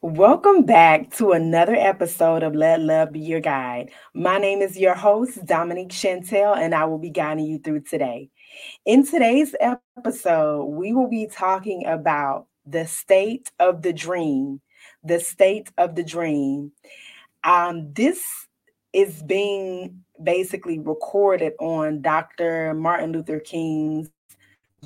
Welcome back to another episode of Let Love Be Your Guide. My name is your host, Dominique Chantel, and I will be guiding you through today. In today's episode, we will be talking about the state of the dream. The state of the dream. Um, this is being basically recorded on Dr. Martin Luther King's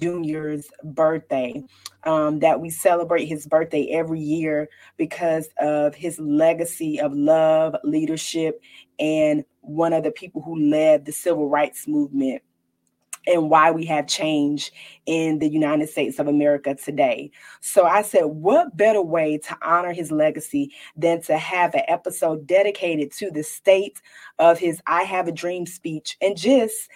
Jr.'s birthday. Um, that we celebrate his birthday every year because of his legacy of love, leadership, and one of the people who led the civil rights movement and why we have change in the United States of America today. So I said, what better way to honor his legacy than to have an episode dedicated to the state of his I Have a Dream speech and just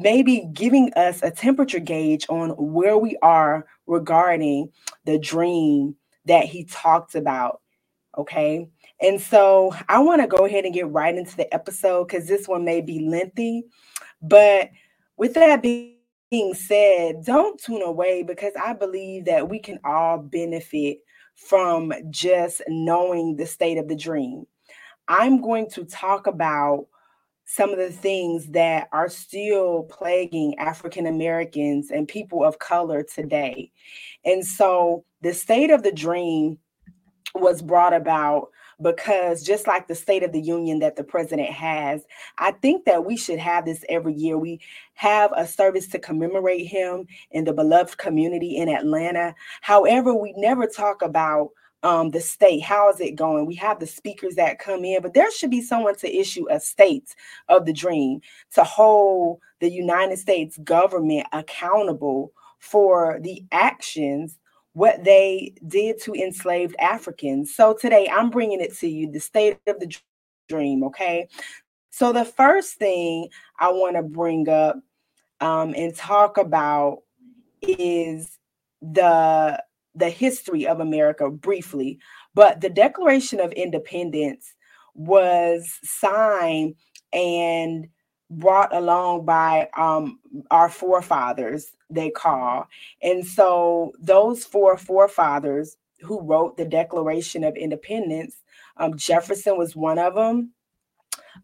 maybe giving us a temperature gauge on where we are regarding the dream that he talked about. Okay. And so I want to go ahead and get right into the episode because this one may be lengthy. But with that being said, don't tune away because I believe that we can all benefit from just knowing the state of the dream. I'm going to talk about some of the things that are still plaguing African Americans and people of color today. And so the state of the dream was brought about because just like the state of the union that the president has i think that we should have this every year we have a service to commemorate him in the beloved community in atlanta however we never talk about um, the state. How is it going? We have the speakers that come in, but there should be someone to issue a state of the dream to hold the United States government accountable for the actions what they did to enslaved Africans. So today I'm bringing it to you the state of the dream, okay? So the first thing I want to bring up um, and talk about is the the history of America briefly, but the Declaration of Independence was signed and brought along by um, our forefathers, they call. And so those four forefathers who wrote the Declaration of Independence, um, Jefferson was one of them.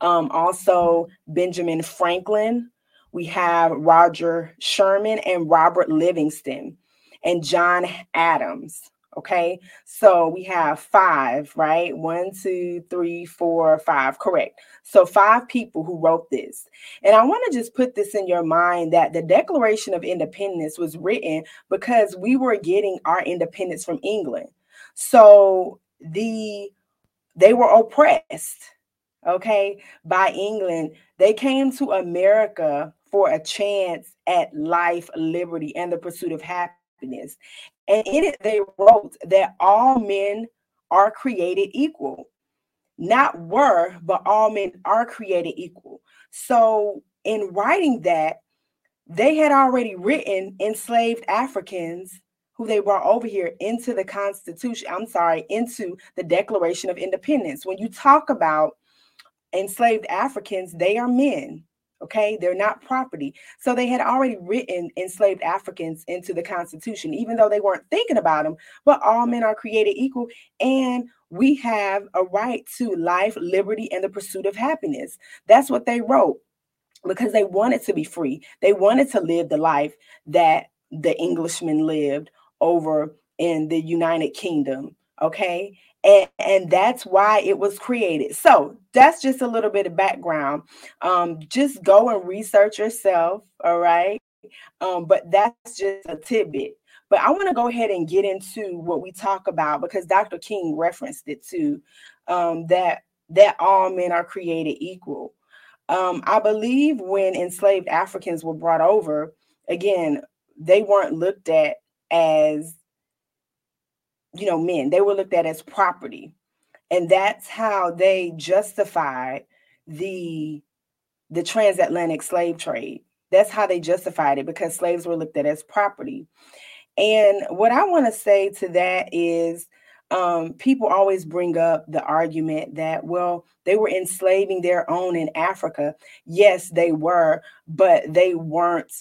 Um, also, Benjamin Franklin. We have Roger Sherman and Robert Livingston and John Adams. Okay, so we have five, right? One, two, three, four, five. Correct. So, five people who wrote this. And I want to just put this in your mind that the Declaration of Independence was written because we were getting our independence from England. So, the they were oppressed, okay, by England. They came to America for a chance at life, liberty, and the pursuit of happiness happiness. And in it, they wrote that all men are created equal. Not were, but all men are created equal. So, in writing that, they had already written enslaved Africans who they brought over here into the Constitution. I'm sorry, into the Declaration of Independence. When you talk about enslaved Africans, they are men. Okay, they're not property. So they had already written enslaved Africans into the Constitution, even though they weren't thinking about them. But all men are created equal, and we have a right to life, liberty, and the pursuit of happiness. That's what they wrote because they wanted to be free. They wanted to live the life that the Englishmen lived over in the United Kingdom. Okay. And, and that's why it was created. So that's just a little bit of background. Um, just go and research yourself. All right. Um, but that's just a tidbit. But I want to go ahead and get into what we talk about because Dr. King referenced it too. Um, that that all men are created equal. Um, I believe when enslaved Africans were brought over, again, they weren't looked at as you know, men. They were looked at as property. And that's how they justified the the transatlantic slave trade. That's how they justified it because slaves were looked at as property. And what I want to say to that is um, people always bring up the argument that, well, they were enslaving their own in Africa. Yes, they were, but they weren't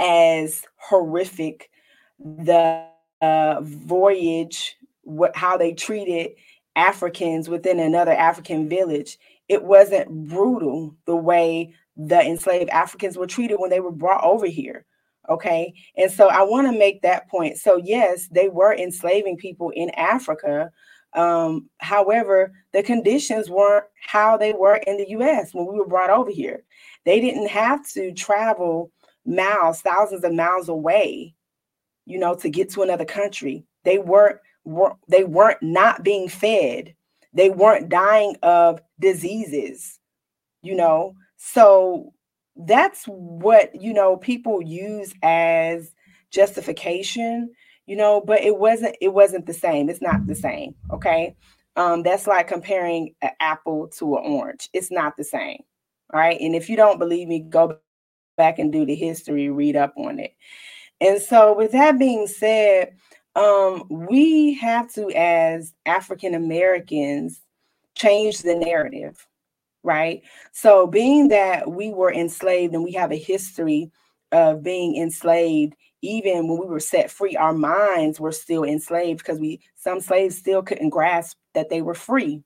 as horrific. The uh, voyage what how they treated Africans within another African village, it wasn't brutal the way the enslaved Africans were treated when they were brought over here. Okay. And so I want to make that point. So, yes, they were enslaving people in Africa. Um, however, the conditions weren't how they were in the US when we were brought over here. They didn't have to travel miles, thousands of miles away, you know, to get to another country. They weren't were, they weren't not being fed. They weren't dying of diseases, you know. So that's what, you know, people use as justification, you know, but it wasn't it wasn't the same. It's not the same, okay? Um that's like comparing an apple to an orange. It's not the same. All right? And if you don't believe me, go back and do the history, read up on it. And so with that being said, um, we have to, as African Americans, change the narrative, right? So, being that we were enslaved and we have a history of being enslaved, even when we were set free, our minds were still enslaved because we some slaves still couldn't grasp that they were free.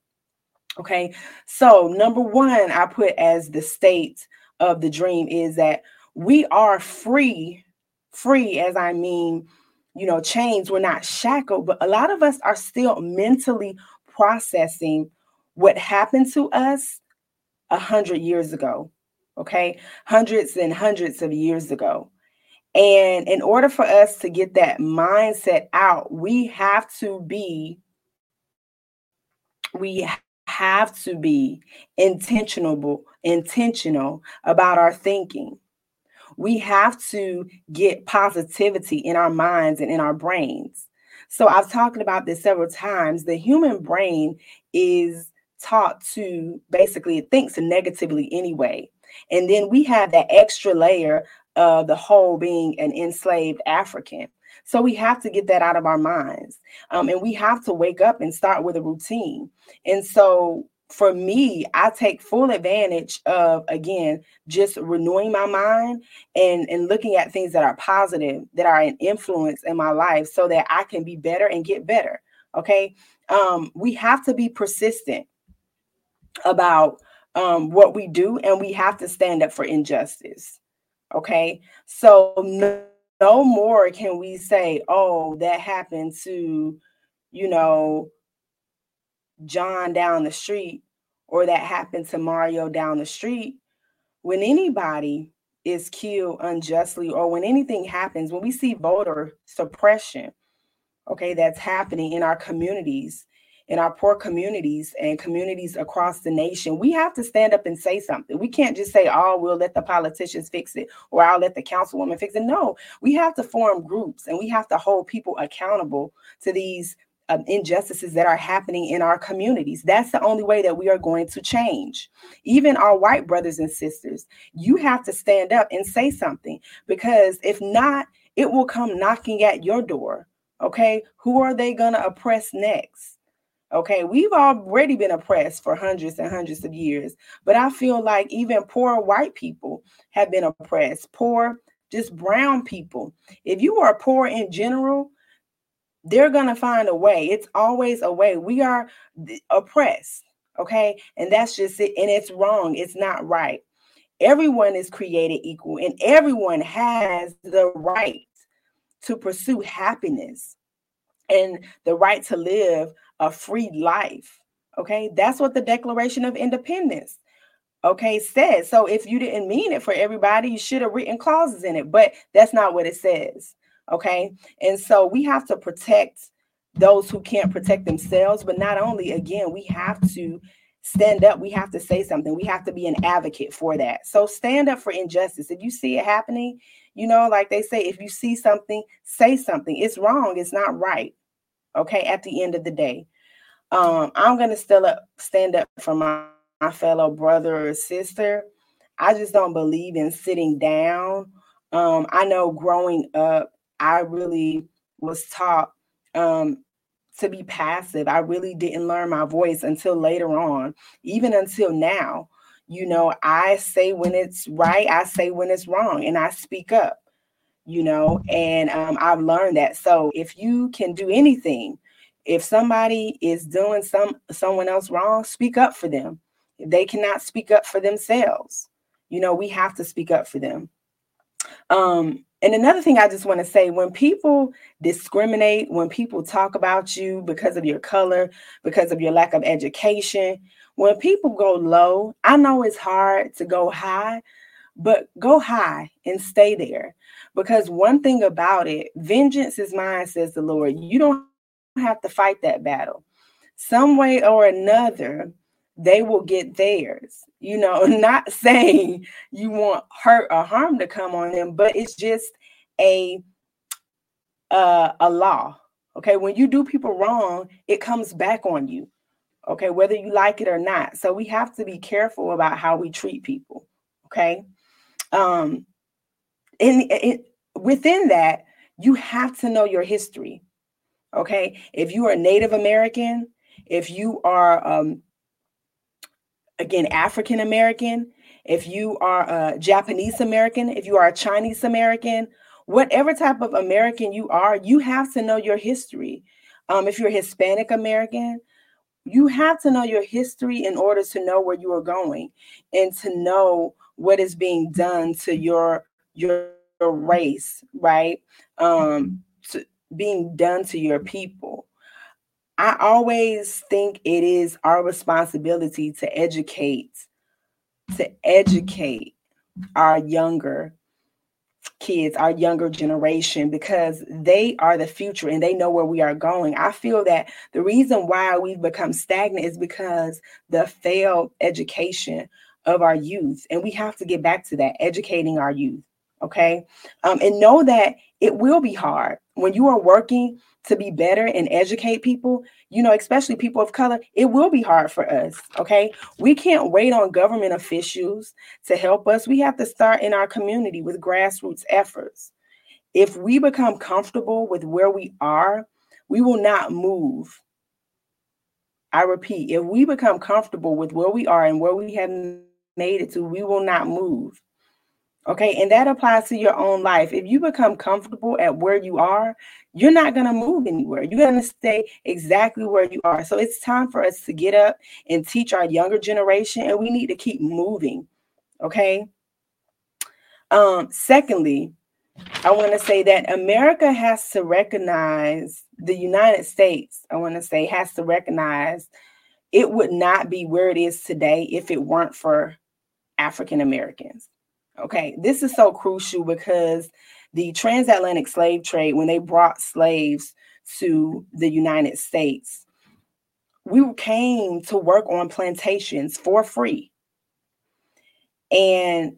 Okay, so number one, I put as the state of the dream is that we are free, free as I mean you know, chains, we're not shackled, but a lot of us are still mentally processing what happened to us a hundred years ago. Okay. Hundreds and hundreds of years ago. And in order for us to get that mindset out, we have to be, we have to be intentional, intentional about our thinking we have to get positivity in our minds and in our brains. So I've talked about this several times. The human brain is taught to basically it thinks negatively anyway. And then we have that extra layer of the whole being an enslaved African. So we have to get that out of our minds. Um, and we have to wake up and start with a routine. And so for me, I take full advantage of again just renewing my mind and and looking at things that are positive, that are an influence in my life, so that I can be better and get better. Okay, um, we have to be persistent about um, what we do, and we have to stand up for injustice. Okay, so no, no more can we say, "Oh, that happened to," you know John down the street or that happened to Mario down the street, when anybody is killed unjustly or when anything happens, when we see voter suppression, okay, that's happening in our communities, in our poor communities and communities across the nation, we have to stand up and say something. We can't just say, oh, we'll let the politicians fix it or I'll let the councilwoman fix it. No, we have to form groups and we have to hold people accountable to these um, injustices that are happening in our communities. That's the only way that we are going to change. Even our white brothers and sisters, you have to stand up and say something because if not, it will come knocking at your door. Okay. Who are they going to oppress next? Okay. We've already been oppressed for hundreds and hundreds of years, but I feel like even poor white people have been oppressed, poor, just brown people. If you are poor in general, they're going to find a way. It's always a way. We are oppressed, okay? And that's just it. And it's wrong. It's not right. Everyone is created equal, and everyone has the right to pursue happiness and the right to live a free life. Okay, that's what the Declaration of Independence okay says. So if you didn't mean it for everybody, you should have written clauses in it, but that's not what it says. Okay. And so we have to protect those who can't protect themselves. But not only, again, we have to stand up. We have to say something. We have to be an advocate for that. So stand up for injustice. If you see it happening, you know, like they say, if you see something, say something. It's wrong. It's not right. Okay. At the end of the day, um, I'm going to still up, stand up for my, my fellow brother or sister. I just don't believe in sitting down. Um, I know growing up, I really was taught um, to be passive. I really didn't learn my voice until later on, even until now. You know, I say when it's right, I say when it's wrong, and I speak up, you know, and um, I've learned that. So if you can do anything, if somebody is doing some someone else wrong, speak up for them. They cannot speak up for themselves, you know, we have to speak up for them. Um, and another thing I just want to say when people discriminate, when people talk about you because of your color, because of your lack of education, when people go low, I know it's hard to go high, but go high and stay there. Because one thing about it, vengeance is mine, says the Lord. You don't have to fight that battle. Some way or another, they will get theirs. You know, not saying you want hurt or harm to come on them, but it's just a uh, a law. Okay, when you do people wrong, it comes back on you. Okay, whether you like it or not. So we have to be careful about how we treat people. Okay, um, in, in within that, you have to know your history. Okay, if you are Native American, if you are um, again African American, if you are a Japanese American, if you are a Chinese American, whatever type of American you are, you have to know your history. Um, if you're Hispanic American, you have to know your history in order to know where you are going and to know what is being done to your your, your race, right? Um, to, being done to your people. I always think it is our responsibility to educate, to educate our younger kids, our younger generation, because they are the future and they know where we are going. I feel that the reason why we've become stagnant is because the failed education of our youth. And we have to get back to that, educating our youth. Okay. Um, and know that it will be hard when you are working to be better and educate people, you know, especially people of color, it will be hard for us. Okay. We can't wait on government officials to help us. We have to start in our community with grassroots efforts. If we become comfortable with where we are, we will not move. I repeat, if we become comfortable with where we are and where we have made it to, we will not move. Okay. And that applies to your own life. If you become comfortable at where you are, you're not going to move anywhere. You're going to stay exactly where you are. So it's time for us to get up and teach our younger generation, and we need to keep moving. Okay. Um, secondly, I want to say that America has to recognize the United States, I want to say, has to recognize it would not be where it is today if it weren't for African Americans. Okay, this is so crucial because the transatlantic slave trade, when they brought slaves to the United States, we came to work on plantations for free. And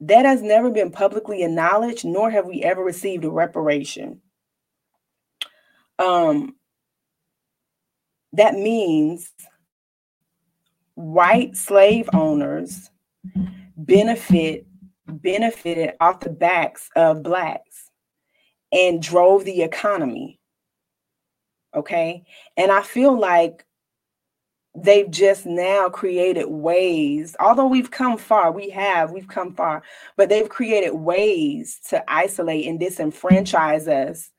that has never been publicly acknowledged, nor have we ever received a reparation. Um, that means white slave owners benefit benefited off the backs of blacks and drove the economy. Okay. And I feel like they've just now created ways, although we've come far, we have, we've come far, but they've created ways to isolate and disenfranchise us.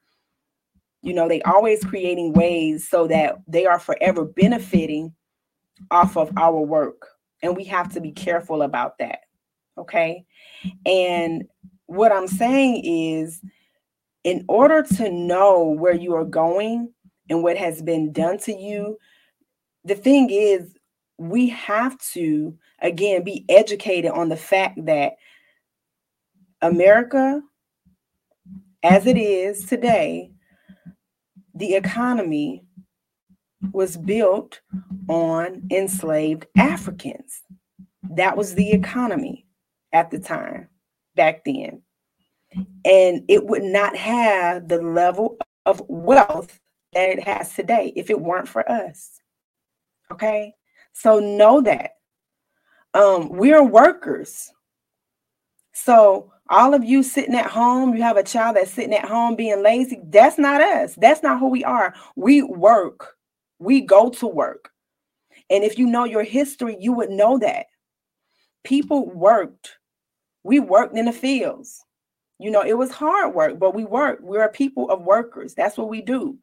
You know, they always creating ways so that they are forever benefiting off of our work. And we have to be careful about that. Okay. And what I'm saying is, in order to know where you are going and what has been done to you, the thing is, we have to, again, be educated on the fact that America, as it is today, the economy was built on enslaved Africans. That was the economy at the time back then. And it would not have the level of wealth that it has today if it weren't for us. Okay. So know that. Um, we're workers. So all of you sitting at home, you have a child that's sitting at home being lazy. That's not us. That's not who we are. We work. We go to work. And if you know your history, you would know that people worked we worked in the fields. You know, it was hard work, but we work. We're a people of workers. That's what we do.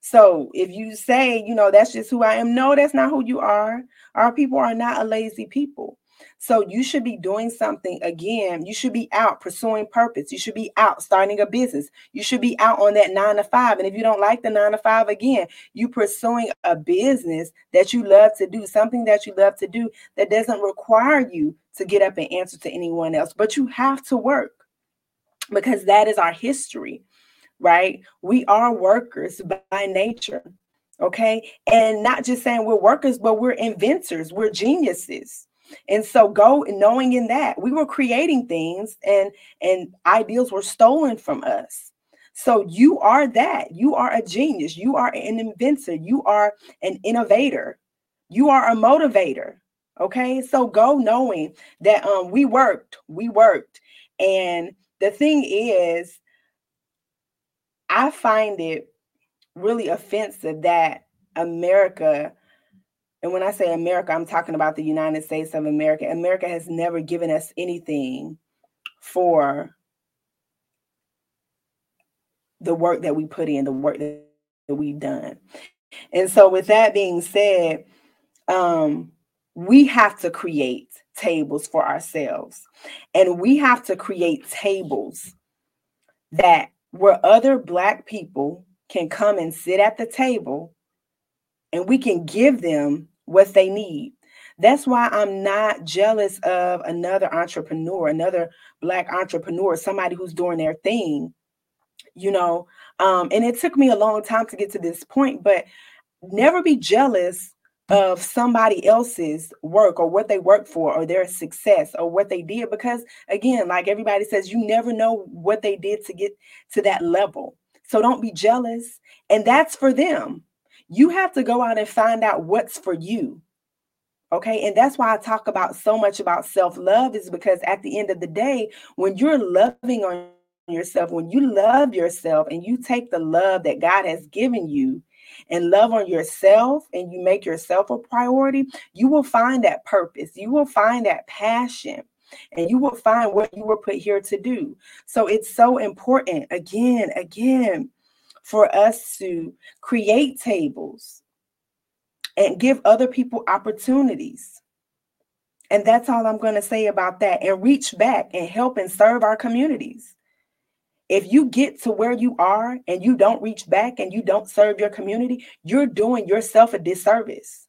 So if you say, you know, that's just who I am, no, that's not who you are. Our people are not a lazy people. So you should be doing something again. You should be out pursuing purpose. You should be out starting a business. You should be out on that nine to five. And if you don't like the nine to five, again, you pursuing a business that you love to do, something that you love to do that doesn't require you to get up and answer to anyone else, but you have to work because that is our history, right? We are workers by nature. Okay. And not just saying we're workers, but we're inventors, we're geniuses and so go knowing in that we were creating things and and ideals were stolen from us. So you are that. You are a genius. You are an inventor. You are an innovator. You are a motivator. Okay? So go knowing that um we worked. We worked. And the thing is i find it really offensive that america and when I say America, I'm talking about the United States of America. America has never given us anything for the work that we put in, the work that, we've done. And so, with that being said, um, we have to create tables for ourselves. And we have to create tables that where other Black people can come and sit at the table and we can give them what they need. That's why I'm not jealous of another entrepreneur, another black entrepreneur, somebody who's doing their thing, you know. Um, and it took me a long time to get to this point, but never be jealous of somebody else's work or what they work for or their success or what they did because again like everybody says you never know what they did to get to that level so don't be jealous and that's for them you have to go out and find out what's for you. Okay. And that's why I talk about so much about self love, is because at the end of the day, when you're loving on yourself, when you love yourself and you take the love that God has given you and love on yourself and you make yourself a priority, you will find that purpose. You will find that passion and you will find what you were put here to do. So it's so important. Again, again, for us to create tables and give other people opportunities. And that's all I'm going to say about that. And reach back and help and serve our communities. If you get to where you are and you don't reach back and you don't serve your community, you're doing yourself a disservice.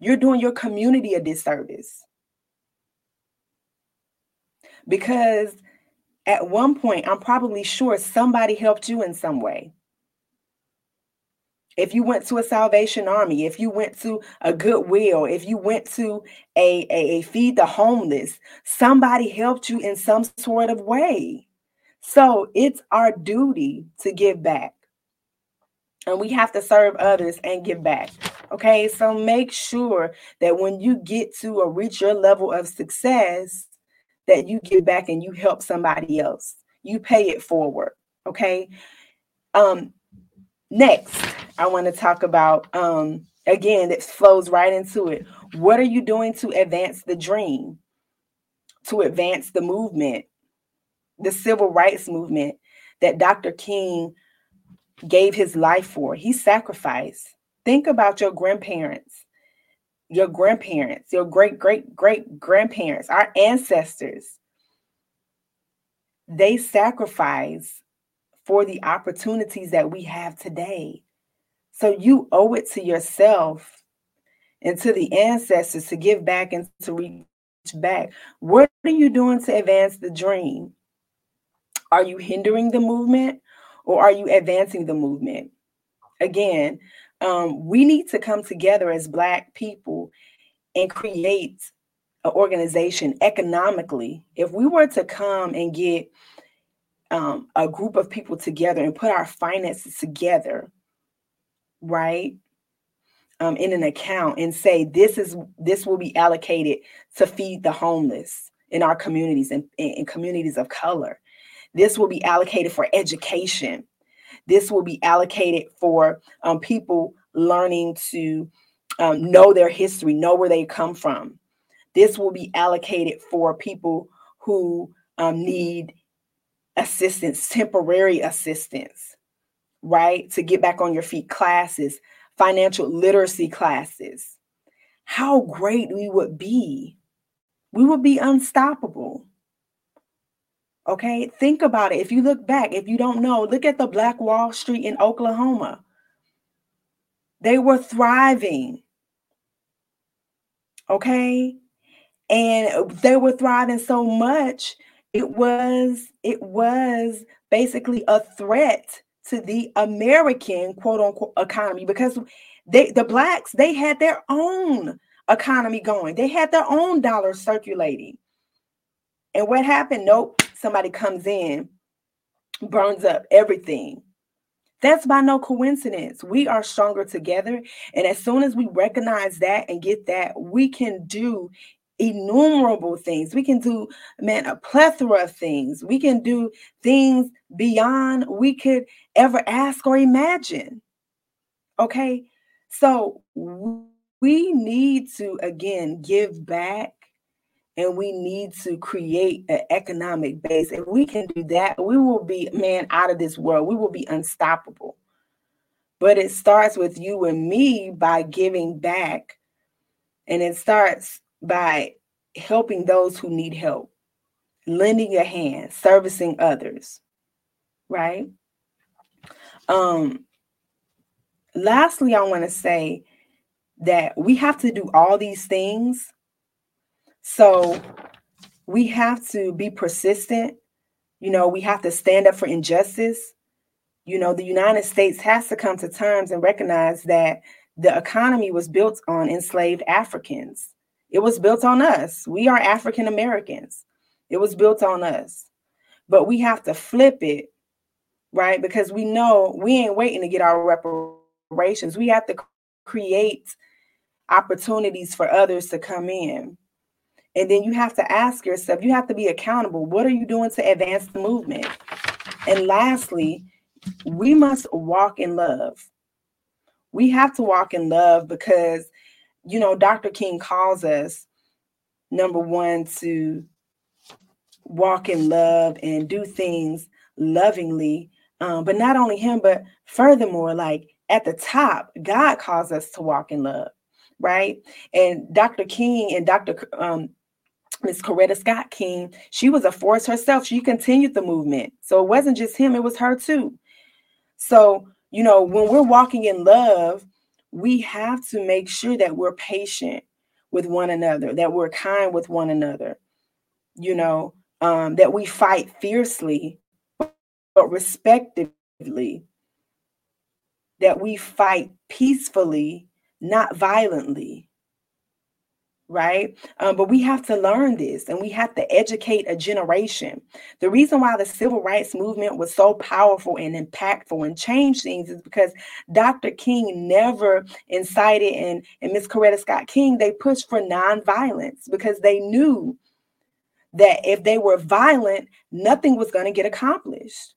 You're doing your community a disservice. Because at one point, I'm probably sure somebody helped you in some way. If you went to a Salvation Army, if you went to a Goodwill, if you went to a, a, a Feed the Homeless, somebody helped you in some sort of way. So it's our duty to give back. And we have to serve others and give back. Okay. So make sure that when you get to or reach your level of success, that you give back and you help somebody else. You pay it forward. Okay. Um, next, I want to talk about um again, it flows right into it. What are you doing to advance the dream? To advance the movement, the civil rights movement that Dr. King gave his life for. He sacrificed. Think about your grandparents your grandparents, your great great great grandparents, our ancestors, they sacrifice for the opportunities that we have today. So you owe it to yourself and to the ancestors to give back and to reach back. What are you doing to advance the dream? Are you hindering the movement or are you advancing the movement? Again, um, we need to come together as Black people and create an organization economically. If we were to come and get um, a group of people together and put our finances together, right? Um, in an account and say this is this will be allocated to feed the homeless in our communities and in communities of color. This will be allocated for education. This will be allocated for um, people learning to um, know their history, know where they come from. This will be allocated for people who um, need assistance, temporary assistance. right? To get back on your feet classes, financial literacy classes. How great we would be. We would be unstoppable. Okay, think about it. If you look back, if you don't know, look at the Black Wall Street in Oklahoma. They were thriving. Okay, and they were thriving so much it was it was basically a threat to the American quote unquote economy because they the blacks they had their own economy going. They had their own dollars circulating. And what happened? Nope, somebody comes in, burns up everything. That's by no coincidence. We are stronger together. And as soon as we recognize that and get that, we can do innumerable things. We can do, man, a plethora of things. We can do things beyond we could ever ask or imagine. Okay. So we need to, again, give back and we need to create an economic base. If we can do that, we will be, man, out of this world. We will be unstoppable. But it starts with you and me by giving back. And it starts by helping those who need help, lending a hand, servicing others, right? Um, lastly, I want to say that we have to do all these things. So we have to be persistent. You know, we have to stand up for injustice. You know, the United States has to come to terms and recognize that the economy was built on enslaved Africans. It was built on us. We are African Americans. It was built on us. But we have to flip it, right? Because we know we ain't waiting to get our reparations. We have to create opportunities for others to come in. And then you have to ask yourself, you have to be accountable. What are you doing to advance the movement? And lastly, we must walk in love. We have to walk in love because you know, Dr. King calls us number one to walk in love and do things lovingly. Um, but not only him, but furthermore, like at the top, God calls us to walk in love, right? And Dr. King and Dr. Um, Miss Coretta Scott King, she was a force herself. She continued the movement. So it wasn't just him, it was her too. So, you know, when we're walking in love, we have to make sure that we're patient with one another, that we're kind with one another, you know, um, that we fight fiercely, but respectively, that we fight peacefully, not violently right? Um, but we have to learn this and we have to educate a generation. The reason why the civil rights movement was so powerful and impactful and changed things is because Dr. King never incited and, and Miss Coretta Scott King, they pushed for nonviolence because they knew that if they were violent, nothing was going to get accomplished.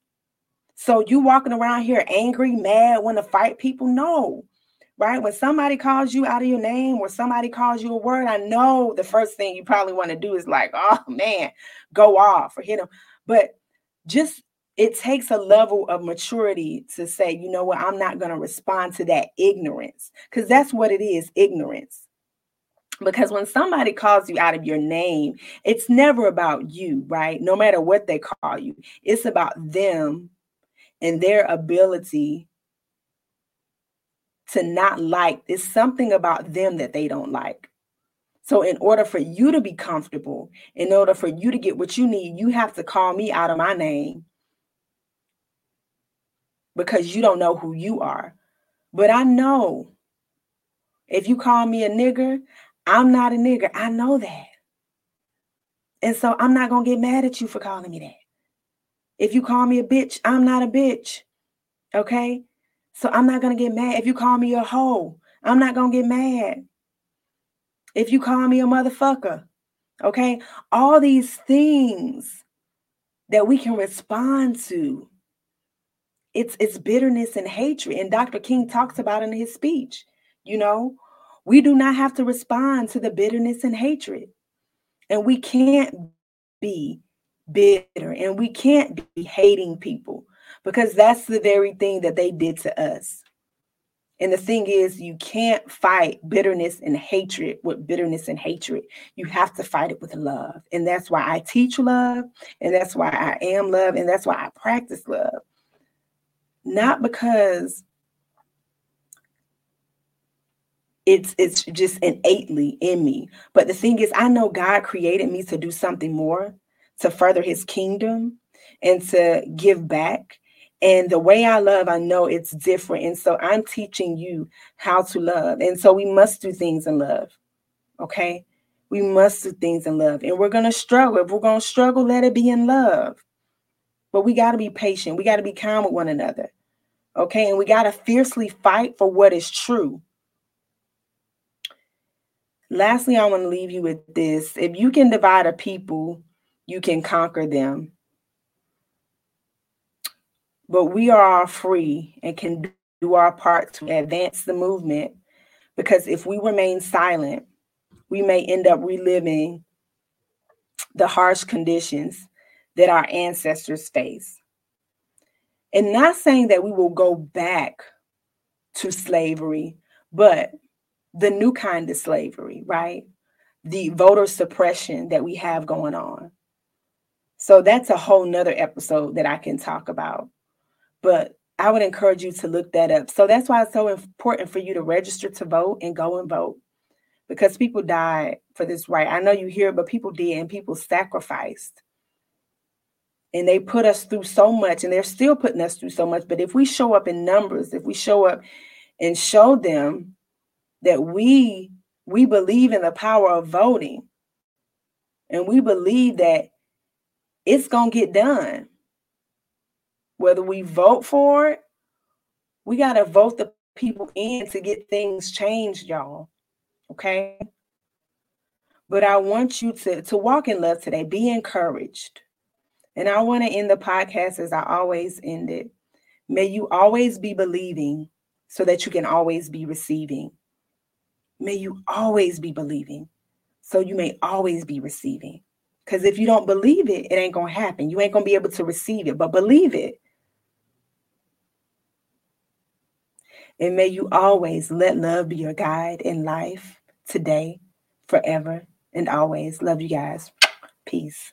So you walking around here angry, mad, want to fight people? No right? When somebody calls you out of your name or somebody calls you a word, I know the first thing you probably want to do is like, oh man, go off or hit them. But just it takes a level of maturity to say, you know what, I'm not going to respond to that ignorance because that's what it is ignorance. Because when somebody calls you out of your name, it's never about you, right? No matter what they call you, it's about them and their ability to not like. It's something about them that they don't like. So, in order for you to be comfortable, in order for you to get what you need, you have to call me out of my name because you don't know who you are. But I know if you call me a nigger, I'm not a nigger. I know that. And so I'm not going to get mad at you for calling me that. If you call me a bitch, I'm not a bitch. Okay? So I'm not going to get mad. If you call me a hoe, I'm not going to get mad. If you call me a motherfucker, okay? All these things that we can respond to. It's it's bitterness and hatred and Dr. King talks about in his speech, you know, we do not have to respond to the bitterness and hatred. And we can't be bitter and we can't be hating people because that's the very thing that they did to us. And the thing is, you can't fight bitterness and hatred with bitterness and hatred. You have to fight it with love. And that's why I teach love. And that's why I am love. And that's why I practice love. Not because it's it's just innately in me. But the thing is, I know God created me to do something more, to further his kingdom and to give back. And the way I love, I know it's different. And so I'm teaching you how to love. And so we must do things in love. Okay. We must do things in love. And we're going to struggle. If we're going to struggle, let it be in love. But we got to be patient. We got to be kind with one another. Okay. And we got to fiercely fight for what is true. Lastly, I want to leave you with this. If you can divide a people, you can conquer them. But we are all free and can do our part to advance the movement because if we remain silent, we may end up reliving the harsh conditions that our ancestors faced. And not saying that we will go back to slavery, but the new kind of slavery, right? The voter suppression that we have going on. So that's a whole nother episode that I can talk about. But I would encourage you to look that up. So that's why it's so important for you to register to vote and go and vote because people died for this right. I know you hear it, but people did and people sacrificed. And they put us through so much and they're still putting us through so much. But if we show up in numbers, if we show up and show them that we we believe in the power of voting and we believe that it's going to get done. Whether we vote for it, we got to vote the people in to get things changed, y'all. Okay? But I want you to, to walk in love today. Be encouraged. And I want to end the podcast as I always end it. May you always be believing so that you can always be receiving. May you always be believing so you may always be receiving. Because if you don't believe it, it ain't going to happen. You ain't going to be able to receive it, but believe it. And may you always let love be your guide in life today, forever, and always. Love you guys. Peace.